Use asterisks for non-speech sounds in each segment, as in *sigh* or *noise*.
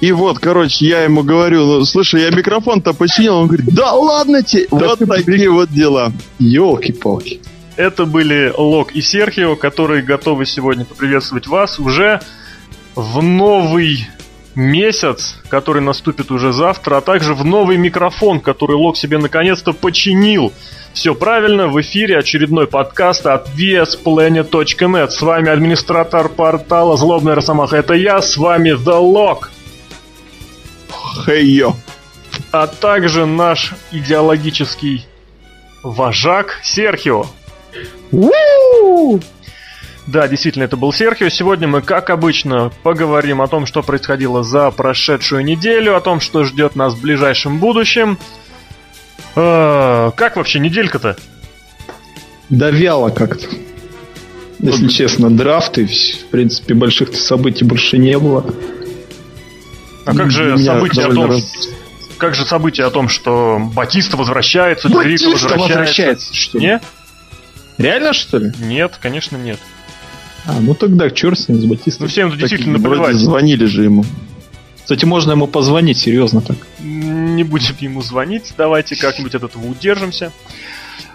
И вот, короче, я ему говорю, ну, слушай, я микрофон-то починил. Он говорит, да ладно тебе. Вот такие вот дела. Елки-палки. Это были Лок и Серхио, которые готовы сегодня поприветствовать вас уже в новый месяц, который наступит уже завтра, а также в новый микрофон, который Лок себе наконец-то починил. Все правильно, в эфире очередной подкаст от VSPlanet.net. С вами администратор портала Злобная Росомаха. Это я, с вами The Lock. Хей-йо. А также наш идеологический вожак Серхио. Да, действительно, это был Серхио. Сегодня мы, как обычно, поговорим о том, что происходило за прошедшую неделю, о том, что ждет нас в ближайшем будущем. А, как вообще неделька-то? Да вяло как-то. Если Вот. честно, драфты, в принципе, больших событий больше не было. А как же события о том, раз- как же события о том, что Батиста возвращается, Батиста возвращается? возвращается, что ли? Не? Реально, что ли? Нет, конечно, нет. А, ну тогда черт с ним, с Батистой. Ну всем действительно наплевать. звонили же ему. Кстати, можно ему позвонить, серьезно так. Не будем ему звонить, давайте как-нибудь от этого удержимся.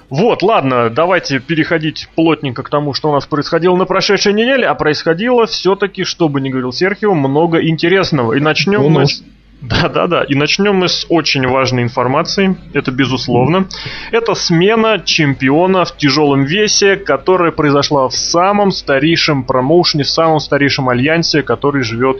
Вот, ладно, давайте переходить плотненько к тому, что у нас происходило на прошедшей неделе, а происходило все-таки, что бы ни говорил Серхио, много интересного. И начнем Ну, мы с... Да-да-да, и начнем мы с очень важной информации, это безусловно. Это смена чемпиона в тяжелом весе, которая произошла в самом старейшем промоушене, в самом старейшем альянсе, который живет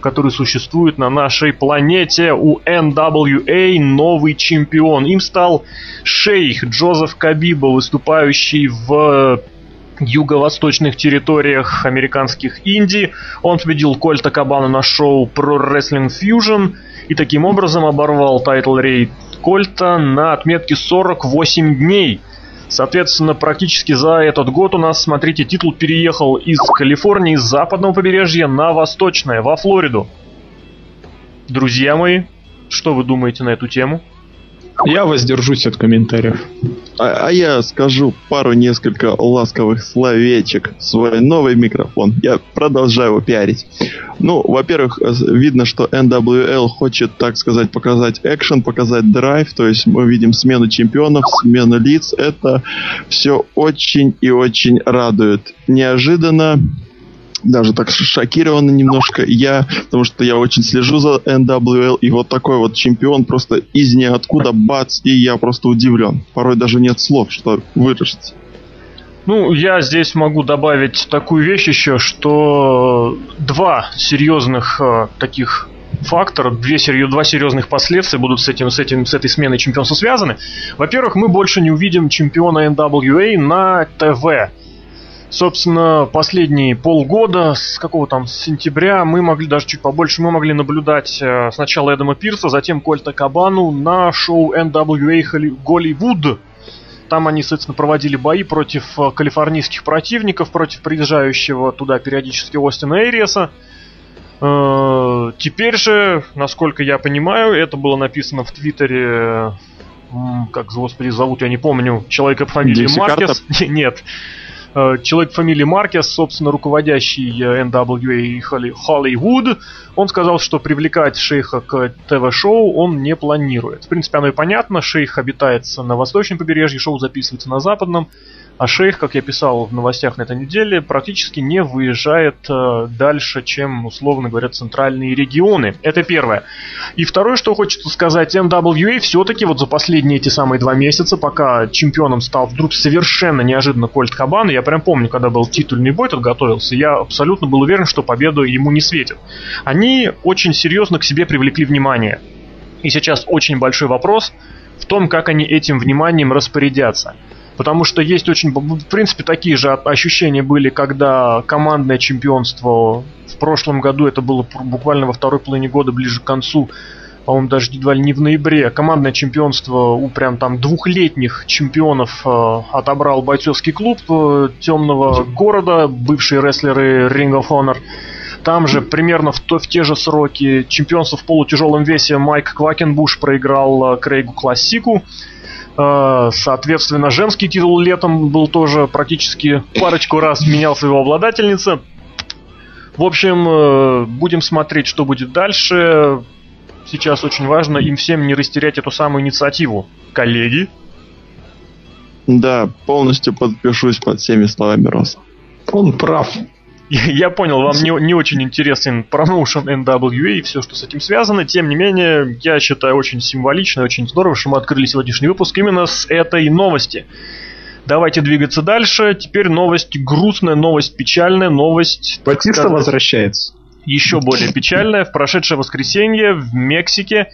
который существует на нашей планете. У NWA новый чемпион. Им стал шейх Джозеф Кабиба, выступающий в юго-восточных территориях американских Индий. Он победил Кольта Кабана на шоу Pro Wrestling Fusion и таким образом оборвал title reign Кольта на отметке 48 дней. Соответственно, практически за этот год у нас, смотрите, титул переехал из Калифорнии, с западного побережья на восточное, во Флориду. Друзья мои, что вы думаете на эту тему? Я воздержусь от комментариев. А, а я скажу пару несколько ласковых словечек свой новый микрофон. Я продолжаю его пиарить. Ну, во-первых, э, видно, что NWL хочет, так сказать, показать экшен, показать драйв. То есть мы видим смену чемпионов, смену лиц. Это все очень и очень радует. Неожиданно даже так шокирован немножко я, потому что я очень слежу за NWL, и вот такой вот чемпион просто из ниоткуда бац, и я просто удивлен. Порой даже нет слов, что выразить. Ну, я здесь могу добавить такую вещь еще, что два серьезных э, таких фактора, две серьё- два серьезных последствия будут с, этим, с, этим, с этой сменой чемпионства связаны. Во-первых, мы больше не увидим чемпиона NWA на ТВ. Собственно, последние полгода, с какого там, с сентября, мы могли, даже чуть побольше, мы могли наблюдать э, сначала Эдама Пирса, затем Кольта Кабану на шоу NWA Голливуд. Там они, соответственно, проводили бои против э, калифорнийских противников, против приезжающего туда периодически Остина Эриеса. Э, Теперь же, насколько я понимаю, это было написано в Твиттере, как, господи, зовут, я не помню, человека по фамилии Маркес. *laughs* Нет. Э, Человек фамилии Маркес, собственно, руководящий э, NWA Холли- Холливуд, он сказал, что привлекать шейха к ТВ-шоу он не планирует. В принципе, оно и понятно, шейх обитается на восточном побережье, шоу записывается на западном, а шейх, как я писал в новостях на этой неделе, практически не выезжает э, дальше, чем, условно говоря, центральные регионы. Это первое. И второе, что хочется сказать, NWA все-таки вот за последние эти самые два месяца, пока чемпионом стал вдруг совершенно неожиданно Кольт Кабан, я прям помню, когда был титульный бой, тут готовился, я абсолютно был уверен, что победу ему не светит. Они очень серьезно к себе привлекли внимание. И сейчас очень большой вопрос в том, как они этим вниманием распорядятся. Потому что есть очень, в принципе, такие же ощущения были, когда командное чемпионство в прошлом году, это было буквально во второй половине года, ближе к концу, по-моему, даже едва ли не в ноябре, командное чемпионство у прям там двухлетних чемпионов э, отобрал бойцовский клуб э, темного города, бывшие рестлеры Ring of Honor. Там же примерно в, то, в те же сроки чемпионство в полутяжелом весе Майк Квакенбуш проиграл э, Крейгу Классику. Э, Соответственно, женский титул летом был тоже практически парочку раз менял своего обладательница. В общем, э, будем смотреть, что будет дальше. Сейчас очень важно им всем не растерять эту самую инициативу. Коллеги? Да, полностью подпишусь под всеми словами Роса. Он прав. Я понял, вам не, не очень интересен промоушен NWA и все, что с этим связано. Тем не менее, я считаю очень символично и очень здорово, что мы открыли сегодняшний выпуск именно с этой новости. Давайте двигаться дальше. Теперь новость грустная, новость печальная, новость... Батиста возвращается. Еще более печальная. В прошедшее воскресенье в Мексике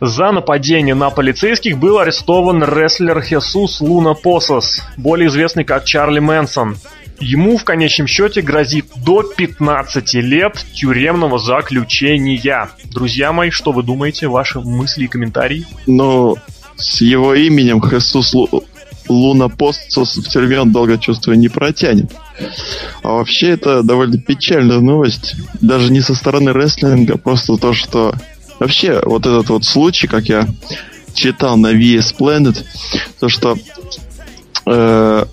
за нападение на полицейских был арестован рестлер Хесус Луна Посос, более известный как Чарли Мэнсон. Ему в конечном счете грозит до 15 лет тюремного заключения. Друзья мои, что вы думаете? Ваши мысли и комментарии? Ну, с его именем Хесус Лу... Луна Постсос в тюрьме он долго, чувствую, не протянет. А вообще это довольно печальная новость. Даже не со стороны рестлинга, просто то, что... Вообще, вот этот вот случай, как я читал на VS Planet, то, что э,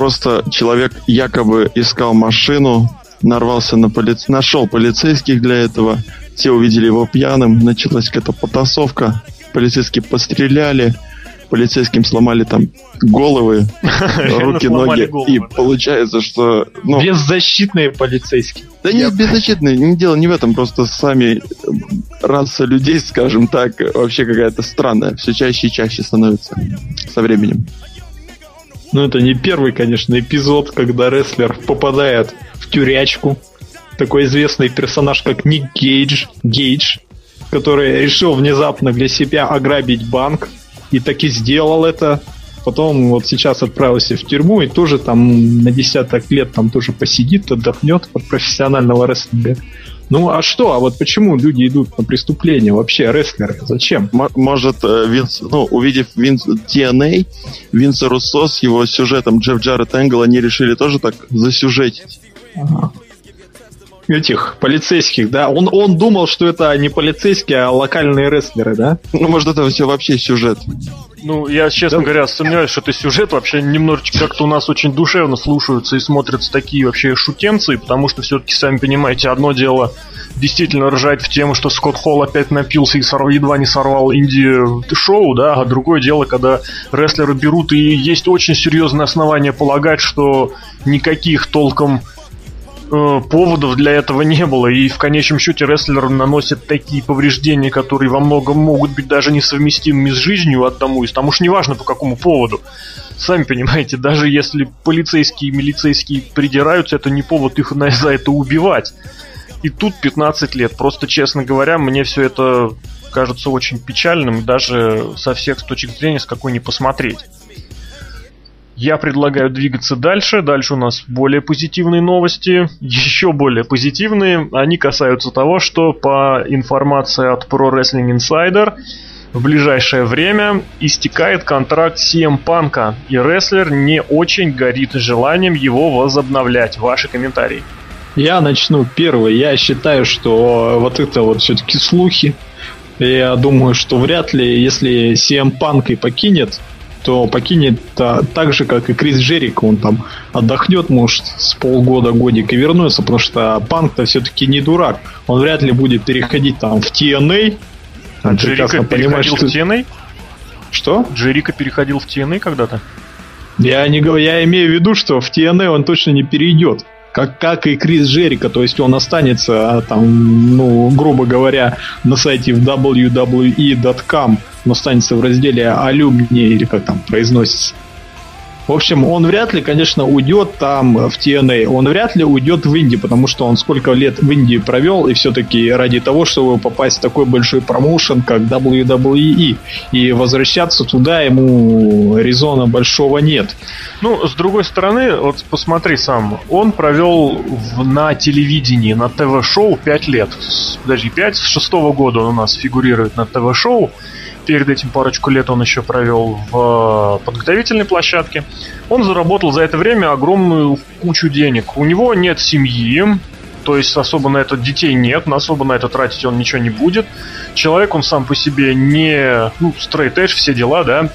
Просто человек якобы искал машину, нарвался на полиц... нашел полицейских для этого. Те увидели его пьяным, началась какая-то потасовка. Полицейские постреляли, полицейским сломали там головы, *laughs* руки, ноги. И получается, что... Ну, беззащитные полицейские. Да нет, беззащитные. Не дело не в этом, просто сами раса людей, скажем так, вообще какая-то странная. Все чаще и чаще становится со временем. Ну, это не первый, конечно, эпизод, когда рестлер попадает в тюрячку. Такой известный персонаж, как Ник Гейдж, Гейдж, который решил внезапно для себя ограбить банк и таки сделал это. Потом вот сейчас отправился в тюрьму и тоже там на десяток лет там тоже посидит, отдохнет от профессионального рестлинга. Ну а что? А вот почему люди идут на преступление вообще, рестлеры? Зачем? М- может, э, Винс, ну, увидев Винс TNA, Винса Руссо с его сюжетом Джефф Джаред Энгл, они решили тоже так засюжетить. Ага. Этих полицейских, да? Он, он думал, что это не полицейские, а локальные рестлеры, да? Ну, может, это все вообще сюжет. Ну, я, честно да? говоря, сомневаюсь, что это сюжет. Вообще немножечко как-то у нас очень душевно слушаются и смотрятся такие вообще шутенцы, потому что все-таки, сами понимаете, одно дело действительно ржать в тему, что Скотт Холл опять напился и сорв... едва не сорвал инди-шоу, да, а другое дело, когда рестлеры берут, и есть очень серьезное основание полагать, что никаких толком поводов для этого не было, и в конечном счете рестлер наносит такие повреждения, которые во многом могут быть даже несовместимыми с жизнью одному из, там уж неважно по какому поводу. Сами понимаете, даже если полицейские и милицейские придираются, это не повод их за это убивать. И тут 15 лет. Просто, честно говоря, мне все это кажется очень печальным, даже со всех точек зрения, с какой не посмотреть. Я предлагаю двигаться дальше. Дальше у нас более позитивные новости. Еще более позитивные. Они касаются того, что по информации от Pro Wrestling Insider в ближайшее время истекает контракт CM Punk, и рестлер не очень горит желанием его возобновлять. Ваши комментарии. Я начну первый. Я считаю, что вот это вот все-таки слухи. Я думаю, что вряд ли, если CM Punk и покинет то покинет а, так же, как и Крис Джерик. Он там отдохнет, может, с полгода, годик и вернется, потому что Панк-то все-таки не дурак. Он вряд ли будет переходить там в TNA. А Джерика переходил что... в TNA? Что? Джерика переходил в TNA когда-то? Я, не, я имею в виду, что в TNA он точно не перейдет как, как и Крис Джерика, то есть он останется а, там, ну, грубо говоря, на сайте в www.com, он останется в разделе алюмни, или как там произносится. В общем, он вряд ли, конечно, уйдет там в TNA. Он вряд ли уйдет в Индии, потому что он сколько лет в Индии провел, и все-таки ради того, чтобы попасть в такой большой промоушен, как WWE. И возвращаться туда ему резона большого нет. Ну, с другой стороны, вот посмотри сам, он провел в, на телевидении, на ТВ-шоу 5 лет. Даже 5, с 6 года он у нас фигурирует на ТВ-шоу перед этим парочку лет он еще провел в подготовительной площадке. Он заработал за это время огромную кучу денег. У него нет семьи, то есть особо на это детей нет, на особо на это тратить он ничего не будет. Человек он сам по себе не, ну, edge, все дела, да,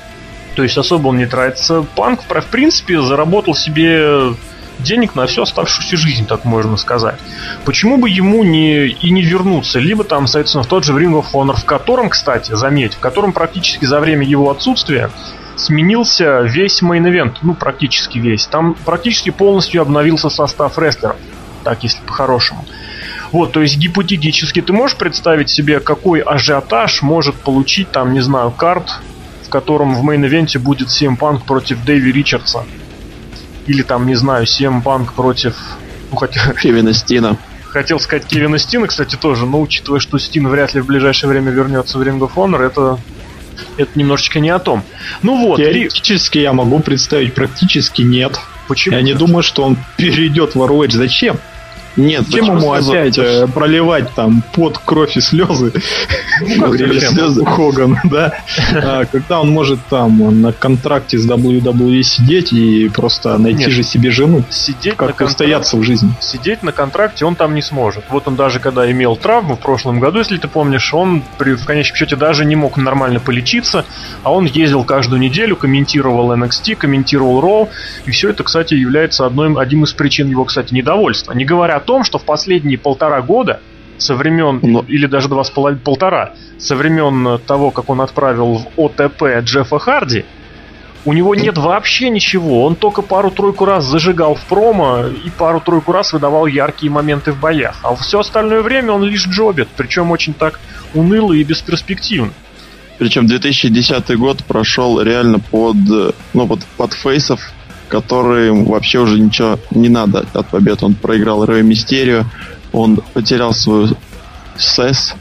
то есть особо он не тратится. Панк, в принципе, заработал себе денег на всю оставшуюся жизнь, так можно сказать. Почему бы ему не и не вернуться, либо там, соответственно, в тот же Ring of Honor, в котором, кстати, заметь, в котором практически за время его отсутствия сменился весь мейн-эвент, ну, практически весь. Там практически полностью обновился состав рестлеров, так, если по-хорошему. Вот, то есть гипотетически ты можешь представить себе, какой ажиотаж может получить там, не знаю, card, в котором в мейн-ивенте будет CM Punk против Дэви Ричардса. Или там, не знаю, CM Punk против... Ну, хотя... *laughs* Кевина Стина. Хотел сказать Кевина Стина, кстати, тоже, но учитывая, что Стин вряд ли в ближайшее время вернется в Ring of Honor, это это немножечко не о том. Ну вот. Теоретически я могу представить, практически нет. Почему? Я не думаю, что он перейдет в ROH. Зачем? Нет, Чем ему опять э, проливать там под кровь и слезы? Ну, Или слезы Хоган, да? А, когда он может там на контракте с WWE сидеть и просто найти Нет, же себе жену. Сидеть как устояться в жизни. Сидеть на контракте он там не сможет. Вот он даже когда имел травму в прошлом году, если ты помнишь, он при, в конечном счете даже не мог нормально полечиться, а он ездил каждую неделю, комментировал NXT, комментировал Raw, и все это, кстати, является одной, одним из причин его, кстати, недовольства. Не говоря том, что в последние полтора года со времен, Но... или даже два с половиной, полтора, со времен того, как он отправил в ОТП Джеффа Харди, у него нет вообще ничего. Он только пару-тройку раз зажигал в промо и пару-тройку раз выдавал яркие моменты в боях. А все остальное время он лишь джобит, причем очень так уныло и бесперспективно. Причем 2010 год прошел реально под, ну, под, под фейсов которым вообще уже ничего не надо от побед. Он проиграл Рэй Мистерио, он потерял свою СЭС,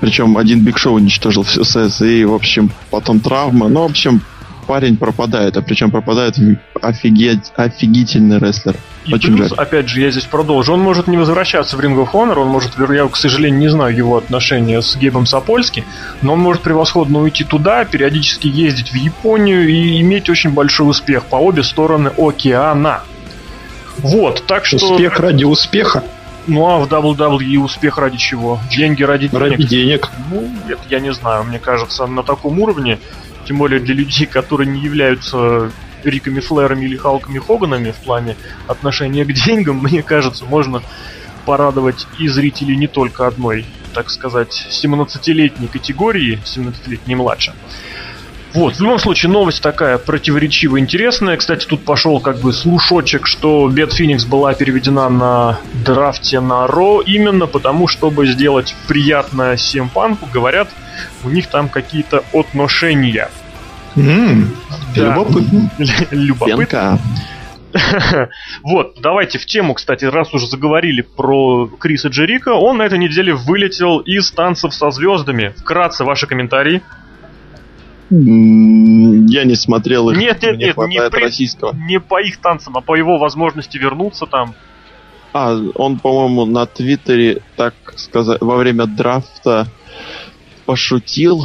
причем один Биг Шоу уничтожил всю СЭС, и, в общем, потом травма. Ну, в общем, парень пропадает, а причем пропадает офигеть, офигительный рестлер. И Очень плюс, жаль. опять же, я здесь продолжу. Он может не возвращаться в Ring of Honor, он может, я, к сожалению, не знаю его отношения с Гебом Сапольски, но он может превосходно уйти туда, периодически ездить в Японию и иметь очень большой успех по обе стороны океана. Вот, так что... Успех ради успеха. Ну а в WWE успех ради чего? Деньги ради денег? Ради денег. Ну, это я не знаю. Мне кажется, на таком уровне, тем более для людей, которые не являются Риками Флэрами или Халками Хоганами в плане отношения к деньгам, *laughs* мне кажется, можно порадовать и зрителей не только одной, так сказать, 17-летней категории, 17-летней младше. Вот, в любом случае, новость такая противоречивая, интересная. Кстати, тут пошел как бы слушочек, что Бет Феникс была переведена на драфте на Ро именно потому, чтобы сделать приятное Симпанку. Говорят, у них там какие-то отношения. М-м, Любопытно. *laughs* Любопытно. *laughs* Вот, давайте в тему, кстати, раз уже заговорили про Криса Джерика, он на этой неделе вылетел из танцев со звездами. Вкратце ваши комментарии. Я не смотрел их. Нет, нет, нет, не, при... российского. не по их танцам, а по его возможности вернуться там. А, он, по-моему, на Твиттере, так сказать, во время драфта пошутил,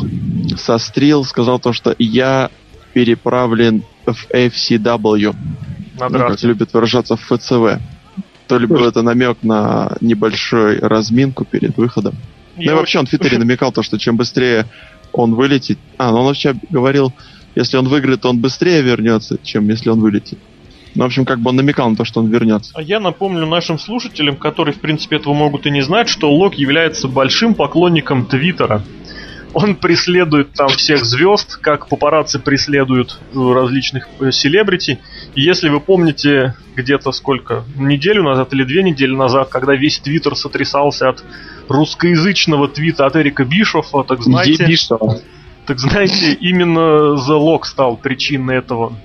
сострил, сказал то, что я переправлен в FCW. На ну, как любят выражаться в ФЦВ. То ли был это намек на небольшую разминку перед выходом. Я ну и вообще он в Твиттере намекал то, что чем быстрее он вылетит... А, ну он вообще говорил, если он выиграет, он быстрее вернется, чем если он вылетит. Ну, в общем, как бы он намекал на то, что он вернется. А я напомню нашим слушателям, которые, в принципе, этого могут и не знать, что Лок является большим поклонником Твиттера. Он преследует там всех звезд, как папарацци преследуют э, различных э, селебрити. И если вы помните, где-то сколько, неделю назад или две недели назад, когда весь Твиттер сотрясался от русскоязычного твита от Эрика Бишофа, так знаете... Бишофа. Так знаете, именно The Lock стал причиной этого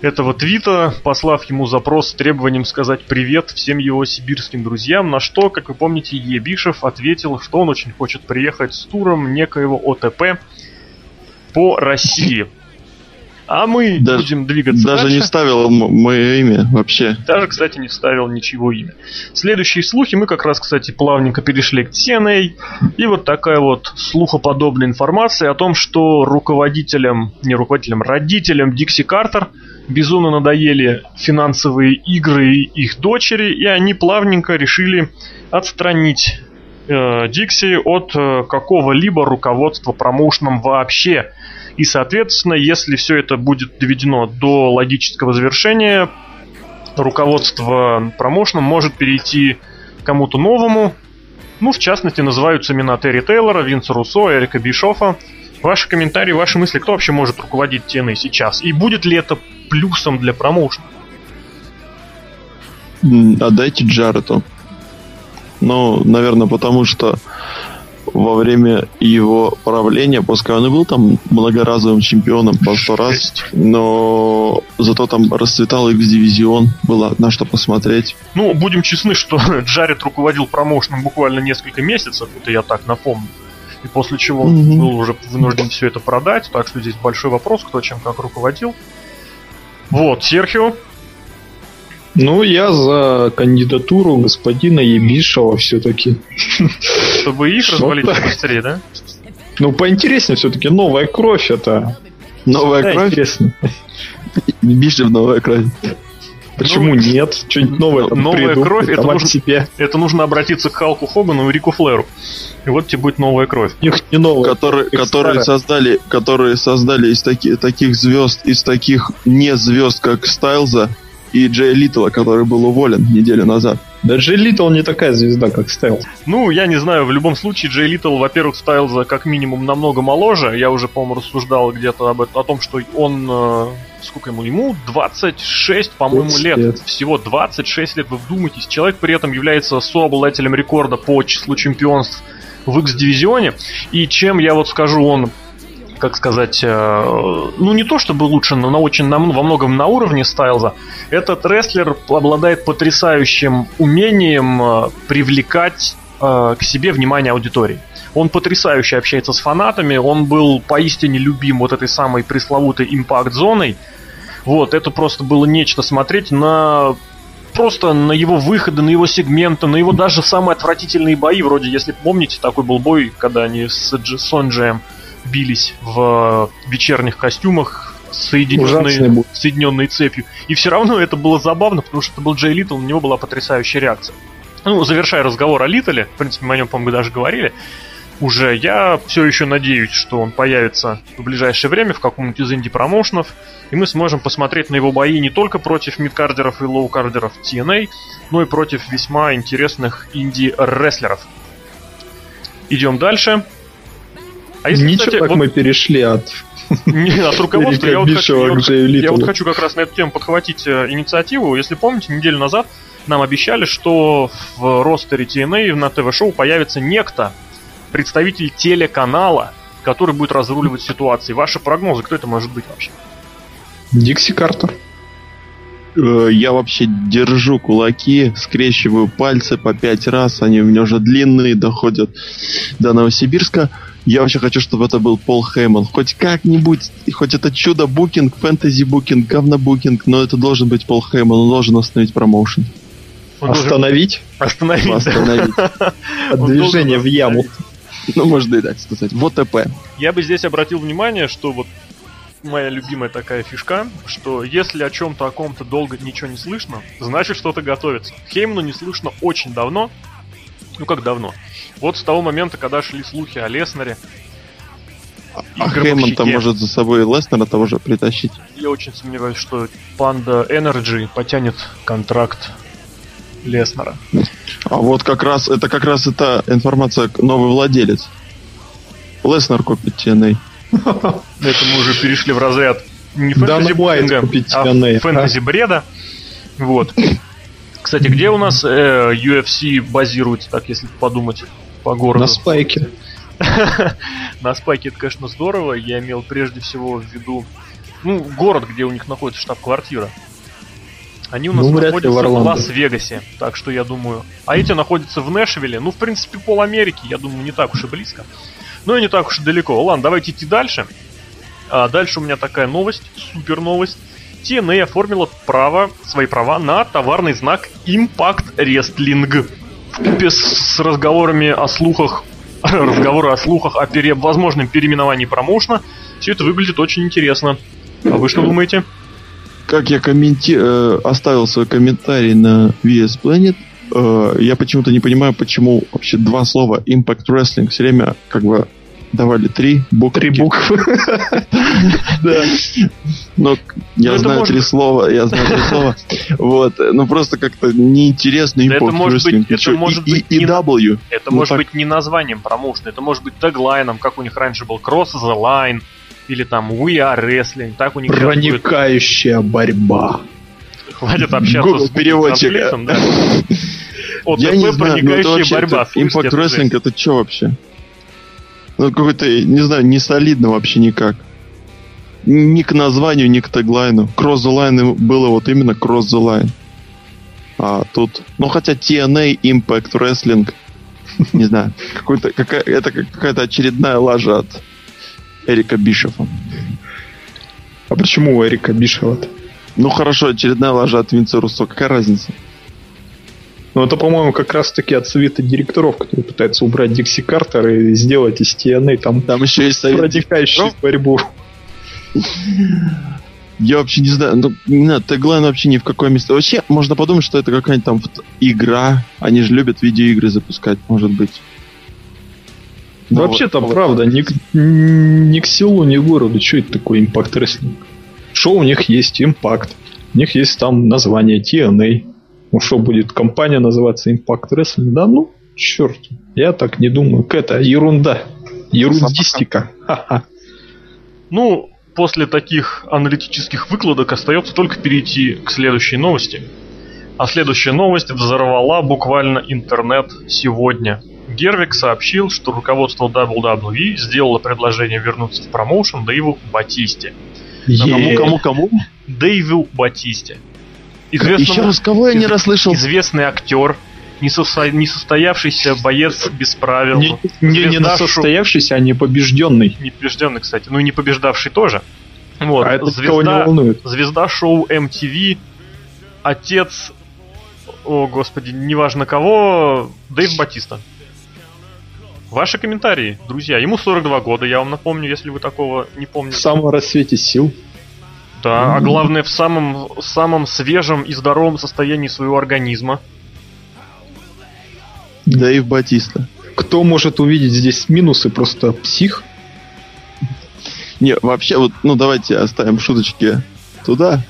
этого твита, послав ему запрос с требованием сказать привет всем его сибирским друзьям, на что, как вы помните, Ебишев ответил, что он очень хочет приехать с туром некоего ОТП по России. А мы даже, будем двигаться Даже дальше. не вставил мое имя вообще. Даже, кстати, не вставил ничего имя. Следующие слухи мы как раз, кстати, плавненько перешли к TNA. И вот такая вот слухоподобная информация о том, что руководителям, не руководителям, родителям Дикси Картер безумно надоели финансовые игры их дочери, и они плавненько решили отстранить э, Дикси от э, какого-либо руководства промоушеном вообще. И, соответственно, если все это будет доведено до логического завершения, руководство промоушеном может перейти кому-то новому. Ну, в частности, называются имена Терри Тейлора, Винса Руссо, Эрика Бишофа. Ваши комментарии, ваши мысли, кто вообще может руководить TNA сейчас? И будет ли это плюсом для промоушена? Отдайте Джарету. Ну, наверное, потому что во время его правления, пускай он и был там многоразовым чемпионом по сто раз, но зато там расцветал X-дивизион, было на что посмотреть. Ну, будем честны, что *laughs* Джаред руководил промоушеном буквально несколько месяцев, это я так напомню. И после чего mm-hmm. был уже вынужден все это продать, так что здесь большой вопрос, кто чем как руководил. Вот, Серхио, ну, я за кандидатуру господина Ебишева все-таки. Чтобы их развалить быстрее, да? Ну, поинтереснее все-таки. Новая кровь это. Новая да, кровь? Интересно. Ебишев новая кровь. Почему ну, нет? Что-нибудь новое там Новая придумать, кровь, это нужно, себе. это нужно обратиться к Халку Хогану и Рику Флэру. И вот тебе будет новая кровь. Их не новая. Которые, которые создали, которые создали из таки, таких звезд, из таких не звезд, как Стайлза, и Джей Литла, который был уволен неделю назад. Да Джей Литл не такая звезда, как Стайлз. Ну, я не знаю, в любом случае Джей Литл, во-первых, Стайлза как минимум намного моложе. Я уже, по-моему, рассуждал где-то об этом, о том, что он... Э, сколько ему? Ему 26, по-моему, лет. лет. Всего 26 лет, вы вдумайтесь. Человек при этом является сообладателем рекорда по числу чемпионств в X-дивизионе. И чем я вот скажу, он как сказать, э, ну не то чтобы лучше, но на очень на, во многом на уровне Стайлза. Этот рестлер обладает потрясающим умением э, привлекать э, к себе внимание аудитории. Он потрясающе общается с фанатами, он был поистине любим вот этой самой пресловутой импакт-зоной. Вот, это просто было нечто смотреть на просто на его выходы, на его сегменты, на его даже самые отвратительные бои, вроде, если помните, такой был бой, когда они с Сонджием бились в вечерних костюмах, соединенные, соединенные цепью. И все равно это было забавно, потому что это был Джей Литл, у него была потрясающая реакция. Ну, завершая разговор о Литле, в принципе, мы о нем, по-моему, даже говорили, уже я все еще надеюсь, что он появится в ближайшее время в каком-нибудь из инди-промоушенов, и мы сможем посмотреть на его бои не только против мидкардеров и лоукардеров TNA, но и против весьма интересных инди-рестлеров. Идем дальше. А если, Ничего, кстати, так вот... мы перешли от не, от руководства. Я вот, хочу, я, вот, я вот хочу как раз на эту тему подхватить э, инициативу. Если помните, неделю назад нам обещали, что в ростере TNA на ТВ-шоу появится некто, представитель телеканала, который будет разруливать ситуации. Ваши прогнозы, кто это может быть вообще? Дикси Картер. Э, я вообще держу кулаки, скрещиваю пальцы по пять раз, они у меня уже длинные, доходят до Новосибирска. Я вообще хочу, чтобы это был Пол Хейман. Хоть как-нибудь, хоть это чудо-букинг, фэнтези-букинг, говно-букинг, но это должен быть Пол Хейман, он должен остановить промоушен. Он Остановить? Остановить. Остановить. *laughs* Движение в яму. Ну, можно и так сказать. Вот ТП. Я бы здесь обратил внимание, что вот моя любимая такая фишка, что если о чем-то о ком-то долго ничего не слышно, значит что-то готовится. Хейману не слышно очень давно. Ну как давно? Вот с того момента, когда шли слухи о Леснере. А Хейман-то может за собой Леснера того же притащить. Я очень сомневаюсь, что Панда Energy потянет контракт Леснера. А вот как раз, это как раз эта информация, новый владелец. Леснер купит TNA. *laughs* Это мы уже перешли в разряд не фэнтези букинга, а фэнтези бреда. Вот. Кстати, где у нас э, UFC базируется, так если подумать по городу? На спайке. *laughs* На спайке это, конечно, здорово. Я имел прежде всего в виду, ну, город, где у них находится штаб-квартира. Они у нас ну, находятся в, в Лас-Вегасе, так что я думаю. А эти находятся в Нэшвилле. Ну, в принципе, пол Америки, я думаю, не так уж и близко. Ну и не так уж и далеко. Ладно, давайте идти дальше. А дальше у меня такая новость, супер новость. TNA оформила право, свои права на товарный знак Impact Wrestling. Вкупе с разговорами о слухах, *laughs* разговоры о слухах о пере, возможном переименовании промоушена, все это выглядит очень интересно. А вы что думаете? Как я комменти... Э, оставил свой комментарий на VS Planet, э, я почему-то не понимаю, почему вообще два слова Impact Wrestling все время как бы давали три буквы. Три буквы. *laughs* Да. Но я знаю три слова, я знаю три *laughs* слова. Вот, ну просто как-то неинтересно Это может быть, это может и, быть и, и W. Это Ну, может быть не названием промоушена, это может быть теглайном, как у них раньше был Cross the Line, или там We Are Wrestling, так у них. Проникающая борьба. Хватит общаться Google с переводчик. Да. *laughs* ОТП Я не знаю, ну это вообще, борьба. это слышите, Impact это Wrestling это что вообще? Ну какой-то, не знаю, не солидно вообще никак. Ни к названию, ни к теглайну. Cross the Line было вот именно Cross the Line. А тут, ну хотя TNA Impact Wrestling, не знаю, какой-то, какая, это как- какая-то очередная лажа от Эрика Бишефа. А почему у Эрика Бишева? Ну хорошо, очередная лажа от Винца Руссо, какая разница? Ну, это, по-моему, как раз-таки от совета директоров, которые пытаются убрать Дикси Картер и сделать из TNA там Там еще есть совет проникающую борьбу. Я вообще не знаю, ну, не знаю, теглайн вообще ни в какое место. Вообще, можно подумать, что это какая-нибудь там вот игра. Они же любят видеоигры запускать, может быть. Ну, Вообще там, вот- правда, ни к, ни к селу, ни к городу. Что это такое импакт рестлинг? Что у них есть импакт? У них есть там название TNA. Ну что, будет компания называться Impact Wrestling? Да ну, черт. Я так не думаю. Это ерунда. Ерундистика. Ну, после таких аналитических выкладок остается только перейти к следующей новости. А следующая новость взорвала буквально интернет сегодня. Гервик сообщил, что руководство WWE сделало предложение вернуться в промоушен Дэйву Батисте. Кому, Е. кому, кому? Дэйву Батисте. Еще Известному- раз, кого я не расслышал? Известный актер, несосо- несостоявшийся боец без правил. Не, не, не звезда состоявшийся, а не побежденный. не побежденный, кстати, ну и не побеждавший тоже. Вот, а это никого не звезда, волнует. звезда шоу MTV, отец, о господи, неважно кого, Дэйв Батиста. Ваши комментарии, друзья. Ему 42 года, я вам напомню, если вы такого не В помните. самом рассвете сил. Да, а главное в самом, самом свежем и здоровом состоянии своего организма. Дэйв Батиста. Кто может увидеть здесь минусы? Просто псих? Не, вообще, вот, ну давайте оставим шуточки туда,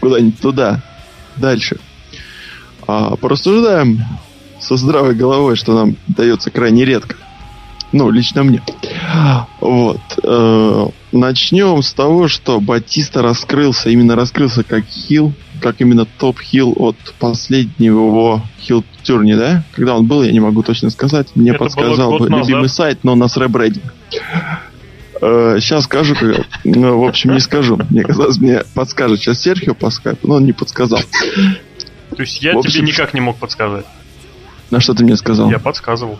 куда-нибудь туда, дальше. А порассуждаем со здравой головой, что нам дается крайне редко. Ну, лично мне. Вот. э, Начнем с того, что Батиста раскрылся, именно раскрылся как хил, как именно топ-хил от последнего его хил-турни, да? Когда он был, я не могу точно сказать. Мне Это подсказал бы любимый сайт, но на ребрейдинг. Сейчас скажу, как- ну, в общем, не скажу. Мне казалось, мне подскажет сейчас Серхио по скайпу, но он не подсказал. То есть я В общем, тебе никак не мог подсказать. На что ты мне сказал? Я подсказывал.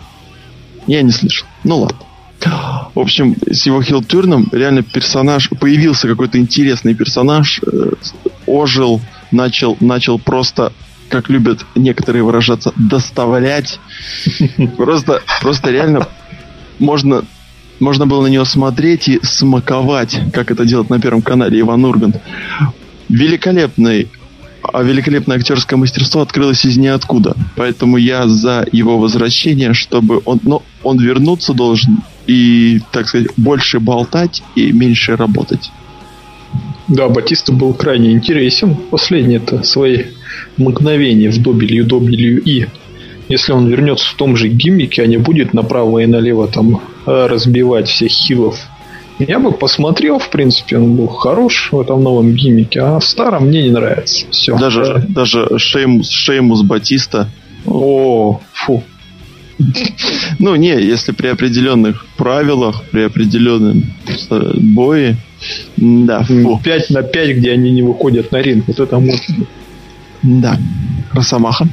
Я не слышал. Ну ладно. В общем, с его хилтурном реально персонаж, появился какой-то интересный персонаж, э, ожил, начал, начал просто, как любят некоторые выражаться, доставлять. *laughs* Просто, просто реально можно, можно было на него смотреть и смаковать, как это делает на Первом канале Иван Ургант. Великолепный а великолепное актерское мастерство открылось из ниоткуда. Поэтому я за его возвращение, чтобы он, ну, он вернуться должен и, так сказать, больше болтать и меньше работать. Да, Батиста был крайне интересен. Последние-то свои мгновения в WWE. Если он вернется в том же гиммике, а не будет направо и налево там э, разбивать всех хилов, я бы посмотрел, в принципе, он был хорош в этом новом гиммике, а в старом мне не нравится. Все. Даже, даже Шеймус, Шеймус Батиста. О, фу. Ну, не, если при определенных правилах, при определенном э, бое, да, фу, 5 на 5, где они не выходят на ринг. Вот это можно. да. Росомаха,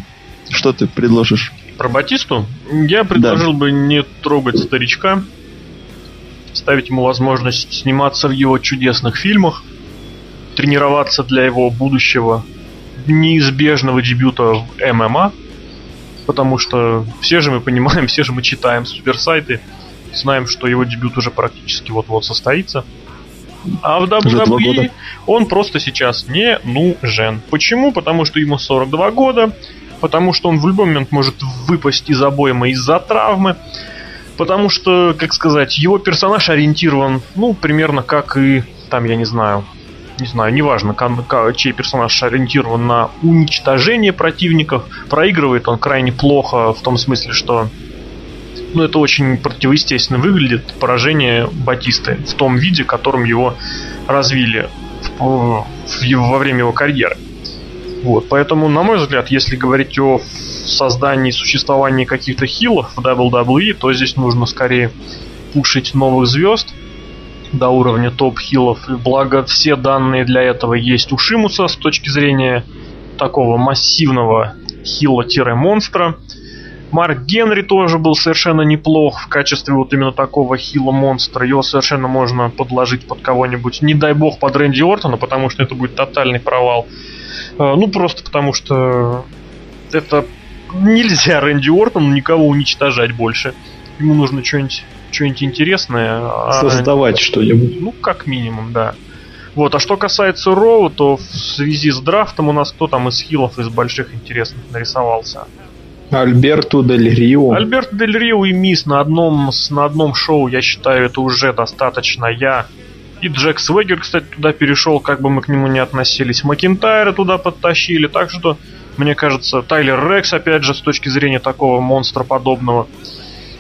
что ты предложишь? Про Батисту я предложил бы не трогать старичка, ставить ему возможность сниматься в его чудесных фильмах, тренироваться для его будущего неизбежного дебюта в ММА, потому что все же мы понимаем, *laughs* все же мы читаем суперсайты, знаем, что его дебют уже практически вот-вот состоится. А в WWE он просто сейчас не нужен. Почему? Потому что ему 42 года, потому что он в любой момент может выпасть из обоймы из-за травмы, Потому что, как сказать, его персонаж ориентирован, ну, примерно как и, там, я не знаю, не знаю, неважно, чей персонаж ориентирован на уничтожение противников. Проигрывает он крайне плохо в том смысле, что ну, это очень противоестественно выглядит поражение Батисты в том виде, которым его развили в, в, во время его карьеры. Вот, поэтому, на мой взгляд, если говорить о создании существовании каких-то хилов в WWE, то здесь нужно скорее пушить новых звезд до уровня топ-хилов. Благо все данные для этого есть у Шимуса с точки зрения такого массивного хила-монстра. Марк Генри тоже был совершенно неплох в качестве вот именно такого хила монстра. Его совершенно можно подложить под кого-нибудь. Не дай бог под Рэнди Ортона, потому что это будет тотальный провал. Э, ну, просто потому что это нельзя Рэнди Ортону никого уничтожать больше. Ему нужно что-нибудь что-нибудь интересное. А Создавать а, что-нибудь. Ну, как минимум, да. Вот, а что касается Роу, то в связи с драфтом у нас кто там из хилов из больших интересных нарисовался? Альберту Дель Рио. Альберт Дель Рио и Мисс на одном, на одном шоу, я считаю, это уже достаточно. Я и Джек Свегер, кстати, туда перешел, как бы мы к нему не относились. Макинтайра туда подтащили, так что, мне кажется, Тайлер Рекс, опять же, с точки зрения такого монстра подобного,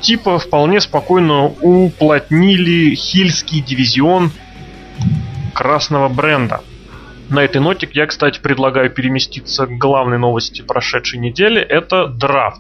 типа вполне спокойно уплотнили хильский дивизион красного бренда. На этой ноте я, кстати, предлагаю переместиться к главной новости прошедшей недели. Это драфт.